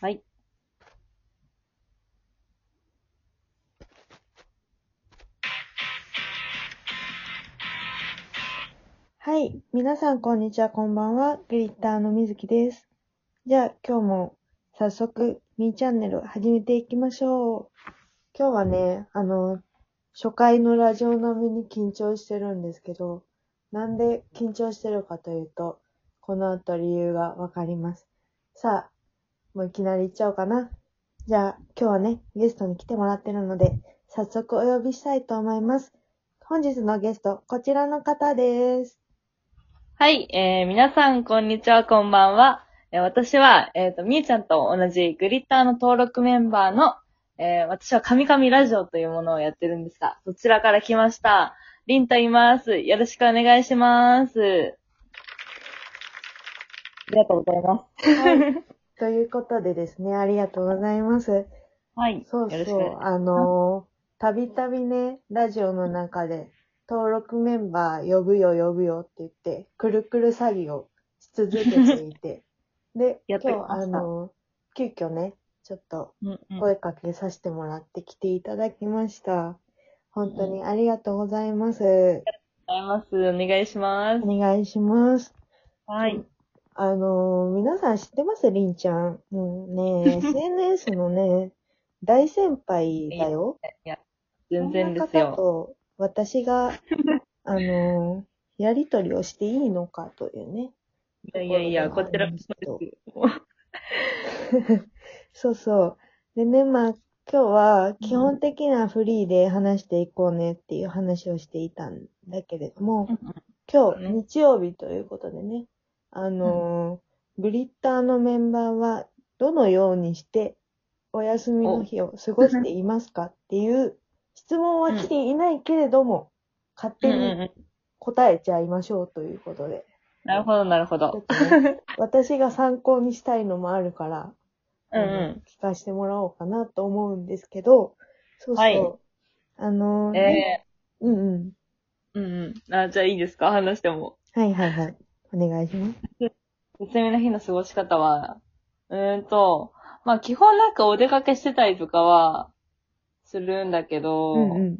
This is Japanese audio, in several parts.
はい。はい。皆さん、こんにちは、こんばんは。グリッターのみずきです。じゃあ、今日も早速、みーチャンネル始めていきましょう。今日はね、あの、初回のラジオ並みに緊張してるんですけど、なんで緊張してるかというと、この後理由がわかります。さあ、もういきなり行っちゃおうかな。じゃあ、今日はね、ゲストに来てもらってるので、早速お呼びしたいと思います。本日のゲスト、こちらの方です。はい、えー、皆さん、こんにちは、こんばんは。えー私は、えっ、と、みーちゃんと同じグリッターの登録メンバーの、えー私は神々ラジオというものをやってるんですが、そちらから来ました。りんと言います。よろしくお願いします。ありがとうございます。はい。ということでですね、ありがとうございます。はい。そうそう、あのー、たびたびね、ラジオの中で、登録メンバー呼ぶよ呼ぶよって言って、くるくる詐欺をし続けていて、で、今日、あのー、急遽ね、ちょっと声かけさせてもらって来ていただきました。本当にありがとうございます。ありがとうございます。お願いします。お願いします。はい。あのー、皆さん知ってますりんちゃん？もうね、SNS のね、大先輩だよ。全然ですよ。と、私が、あのー、やりとりをしていいのかというね。いやいやいや、こちらこそですよ。そうそう。でね、まあ、今日は基本的なフリーで話していこうねっていう話をしていたんだけれども、今日、ね日曜日ということでね、あのーグリッターのメンバーはどのようにしてお休みの日を過ごしていますかっていう質問は来ていないけれども、勝手にん答えちゃいましょうということで、なるほど、なるほど。私が参考にしたいのもあるから、うんうん。聞かせてもらおうかなと思うんですけど、そうそう。はいあのーえうんうん。ー、うんうん。あ、じゃあいいですか？話しても。はいはいはい。お願いします。休みの日の過ごし方は、うーんと、まあ基本なんかお出かけしてたりとかは、するんだけど、うんうん。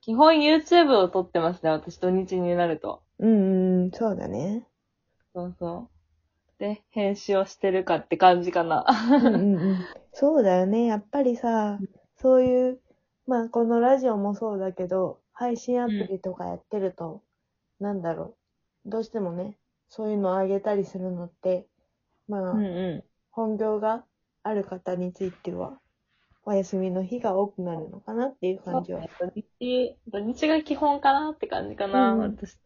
基本 YouTube を撮ってますね、私土日になると。うんうん、そうだね。そうそう。で、編集をしてるかって感じかな。うんうんうん。そうだよね。やっぱりさ、そういう、まあこのラジオもそうだけど、配信アプリとかやってると、なんだろう。どうしてもね、そういうのをあげたりするのって、まあ、うんう本業がある方については、お休みの日が多くなるのかなっていう感じは。ん。土日、土日が基本かなって感じかな、うん私。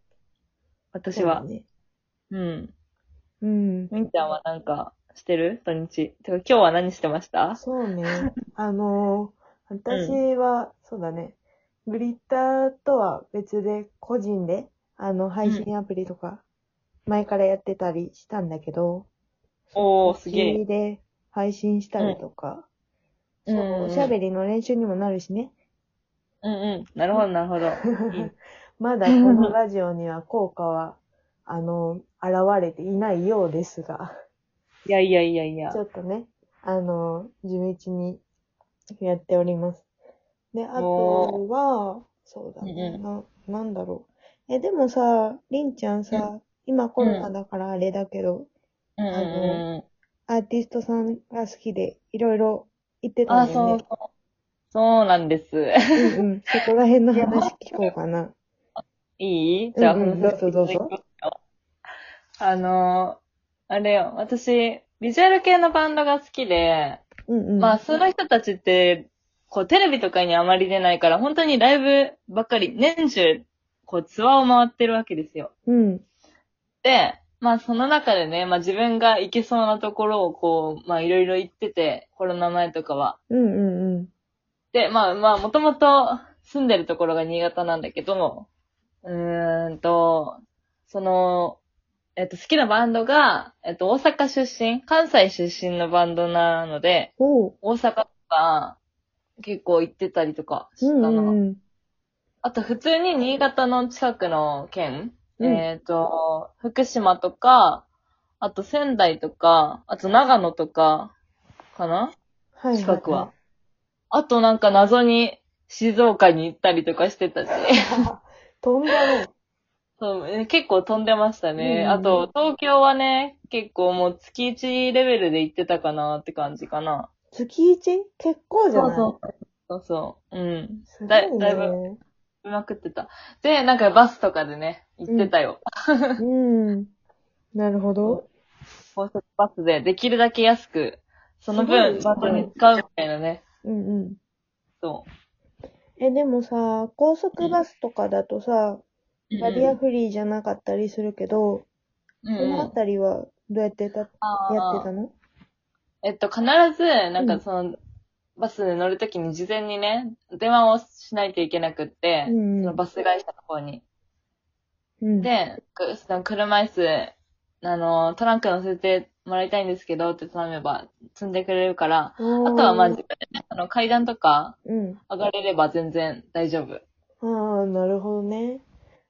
私は。そうだね。うん。うん。みんちゃんはなんか、してる？土日。てか今日は何してました？そうね。あのー私は、そうだね。グリッターとは別で、個人で、あの、配信アプリとか、前からやってたりしたんだけど、おー、すげえ。で配信したりとか、うんそう、うんうんおしゃべりの練習にもなるしね。うんうん。なるほど、なるほど。まだこのラジオには効果は、あの、現れていないようですが、いやいやいやいやち。ょっとね、あの、地道にやっております。で、あとは、そうだね、うんな、なんだろう。え、でもさ、りんちゃんさ、今コロナだからあれだけど、うんうんうん。アーティストさんが好きで、いろいろ言ってたあ、んだよね。そうそう。そうなんです。うんうん。そこら辺の話聞こうかな。いいじゃあ、うんうんどうぞどうぞあのー、あれよ、私、ビジュアル系のバンドが好きで、うんうん。まあ、その人たちって、こう、テレビとかにあまり出ないから、本当にライブばっかり、年中、こう、ツアーを回ってるわけですよ。うん。で、まあ、その中でね、まあ、自分が行けそうなところを、こう、まあ、いろいろ行ってて、コロナ前とかは。うんうんうん。で、まあまあ、もともと住んでるところが新潟なんだけど、うーんと、その、えっと、好きなバンドが、えっと、大阪出身、関西出身のバンドなので、おう。大阪とか、結構行ってたりとかしうんたな。うんうん。あと、普通に新潟の近くの県、うんえっと、福島とか、あと仙台とか、あと長野とか、かな？はい。近くは。あとなんか謎に静岡に行ったりとかしてたし。飛んだね。そうえ結構飛んでましたね。うんあと、東京はね、結構もう月1レベルで行ってたかなって感じかな。月 1? 結構じゃない？そうそうそう。うん。すごいだいだいね。うまくってた。で、なんかバスとかでね、行ってたよ。うん。なるほど。高速バスでできるだけ安く、そのすごい分、バスに使うみたいなね。うんうん。そえ、でもさ、高速バスとかだとさ、う。バリアフリーじゃなかったりするけど、うんそのあうん。たりはどうやってた、やってたの？えっと、必ず、なんかその、バスに乗るときに事前にね、電話をしないといけなくって、うんそのバス会社の方に。うん。で、くその車椅子、あの、トランク乗せてもらいたいんですけどって頼めば積んでくれるから、あとはまあ自分でね、あの階段とかうん。上がれれば全然大丈夫。ああ、なるほどね。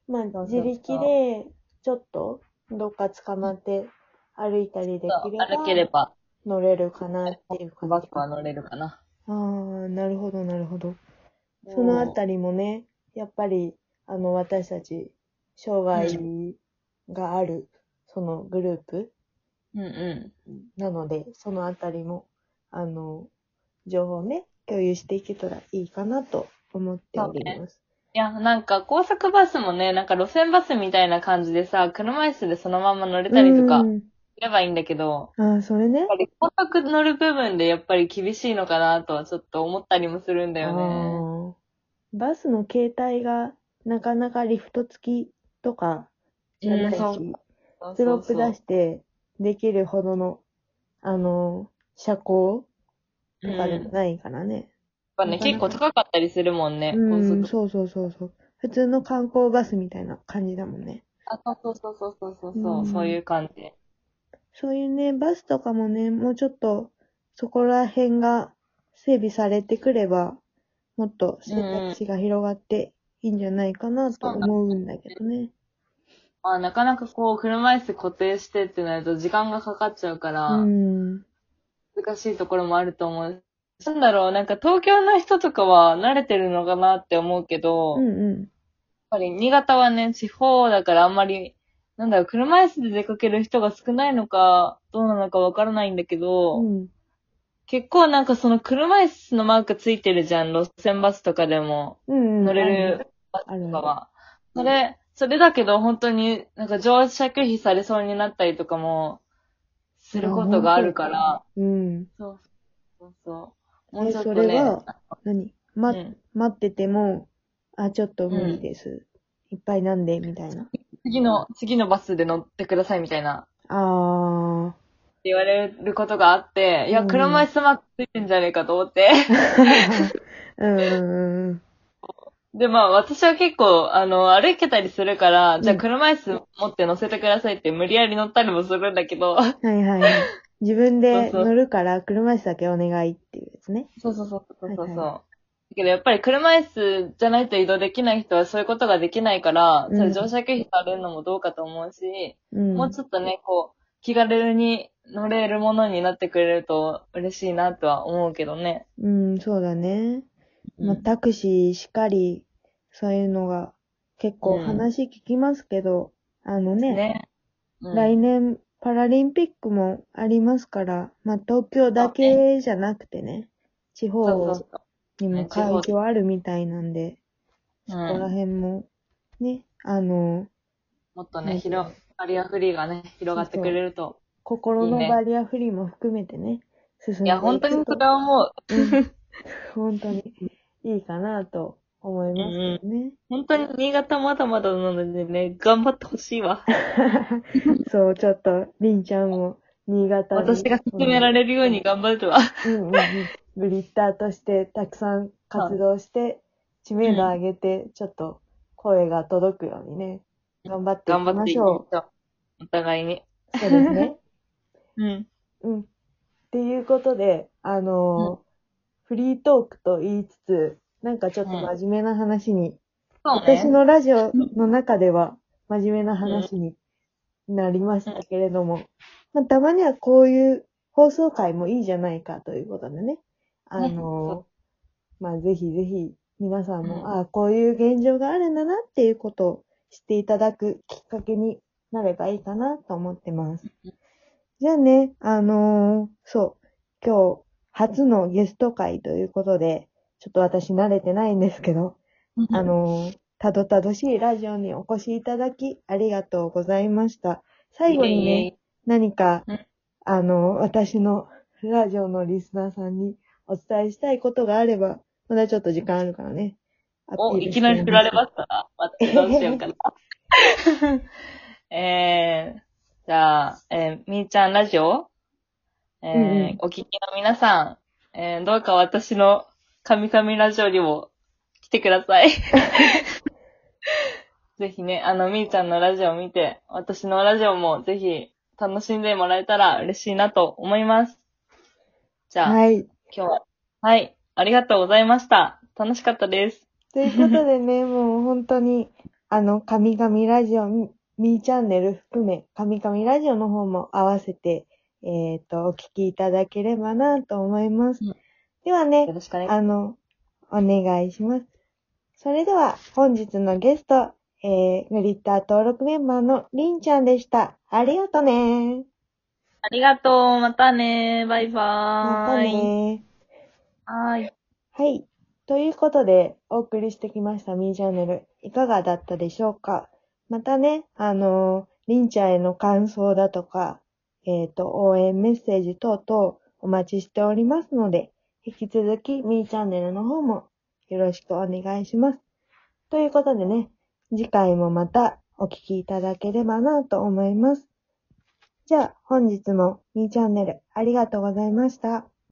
まあ、自力で、ちょっと、どっか捕まって歩いたりできれば、歩ければ、乗れるかなっていう感バじスは乗れるかな。ああ、なるほど、なるほど。そのあたりもね、やっぱり、あの、私たち、障害がある、そのグループうんうなので、そのあたりも、あの、情報をね、共有していけたらいいかなと思っております。ん。いや、なんか高速バスもね、なんか路線バスみたいな感じでさ、車椅子でそのまま乗れたりとかうんすればいいんだけど、ああ、それねやっ。ぱり高速乗る部分でやっぱり厳しいのかなとはちょっと思ったりもするんだよね。バスの形態がなかなかリフト付きとかじゃないし、うんそうスロープ出してできるほどの、あの、車高とかでもないからね。やっぱね、結構高かったりするもんね、うん、高速。そうそうそうそう。普通の観光バスみたいな感じだもんね。あ、そうそうそうそうそうそう、うんそういう感じ。そういうね、バスとかもね、もうちょっと、そこら辺が整備されてくれば、もっと選択肢が広がっていいんじゃないかなと思うんだけどね。まあ、なかなかこう、車椅子固定してってなると時間がかかっちゃうから、うん。難しいところもあると思う。なんだろう、なんか東京の人とかは慣れてるのかなって思うけど、やっうんうん。ぱり新潟はね、地方だからあんまり、なんだろう、車椅子で出かける人が少ないのか、どうなのかわからないんだけど、うん。結構なんかその車椅子のマークついてるじゃん、路線バスとかでも。うん。乗れるバスあるとかは。それ、それだけど本当になんか乗車拒否されそうになったりとかも、することがあるから。うん。そうそうそう。もうちょっとね。れは、何？ま、うん待ってても、あ、ちょっと無理です。いっぱいなんで、みたいな。次の、次のバスで乗ってくださいみたいな。ってあ言われることがあって、いや、うん車椅子マークついてんじゃねえかと思って。ー。うんうんうん。で、まあ、私は結構、あの、歩けたりするから、じゃあうん車椅子持って乗せてくださいって無理やり乗ったりもするんだけど、はいはいはい。自分でそうそう乗るから車椅子だけお願いっていうやつね。そうそうそうそうそう。はいだけどやっぱり車椅子じゃないと移動できない人はそういうことができないから、うんそれ乗車拒否されるのもどうかと思うし、うん。もうちょっとね、こう、気軽に乗れるものになってくれると嬉しいなとは思うけどね。うん、そうだね。まあ、うんタクシーしかり、そういうのが結構うん話聞きますけど、あのね、ね。うん来年パラリンピックもありますから、まあ、東京だけじゃなくてね、地方そう。にもね地方会場あるみたいなんで、うそこらん、辺も、ね、あの、もっとね、はい広、バリアフリーがね、広がってくれると。心のバリアフリーも含めてね、進んでいや、本当にそれは思う。うん 本当にいいかなと思いますけどね。本当に新潟まだまだなのでね、頑張ってほしいわ。そう、ちょっと、りんちゃんも、新潟に。私が進められるように頑張るわ。うんうんうん。グリッターとしてたくさん活動して、知名度上げて、ちょっと声が届くようにね、頑張っていきましょう。お互いに。う。そうですね。うん。うん。っていうことで、あのーフリートークと言いつつ、なんかちょっと真面目な話に、そうね。私のラジオの中では真面目な話になりましたけれども、まあ、たまにはこういう放送回もいいじゃないかということでね。あねの、まあ、ぜひぜひ皆さんも、うん。ああ、こういう現状があるんだなっていうことを知っていただくきっかけになればいいかなと思ってます。じゃあね、あのーそう、今日初のゲスト会ということで、ちょっと私慣れてないんですけど、あ、のーたどたどしいラジオにお越しいただきありがとうございました。最後にね、何かうん、あの、私のラジオのリスナーさんにお伝えしたいことがあれば、まだちょっと時間あるからね。お、いきなり振られましたら、私どうしようかな。えー、じゃあ、えー、みーちゃんラジオ？えーうんうんお聞きの皆さん、えー、どうか私の神々ラジオにも来てください。ぜひね、あの、みーちゃんのラジオを見て、私のラジオもぜひ楽しんでもらえたら嬉しいなと思います。じゃあ、はい。今日は、はい、ありがとうございました。楽しかったです。ということでね、もう本当に、あの、神々ラジオ、みみーチャンネル含め、神々ラジオの方も合わせて、えっ、と、お聞きいただければなと思います。うんではねよ、ろしくお願い。あの、お願いします。それでは、本日のゲスト、えー、グリッター登録メンバーのりんちゃんでした。ありがとねありがとう。またね。バイバまたーイ。ねはーい。はい。ということで、お送りしてきましたミーチャンネル、いかがだったでしょうか？またね、あのー、りんちゃんへの感想だとか、えっ、と、応援メッセージ等々お待ちしておりますので、引き続きミーチャンネルの方もよろしくお願いします。ということでね、次回もまたお聞きいただければなと思います。じゃあ、本日もミーチャンネルありがとうございました。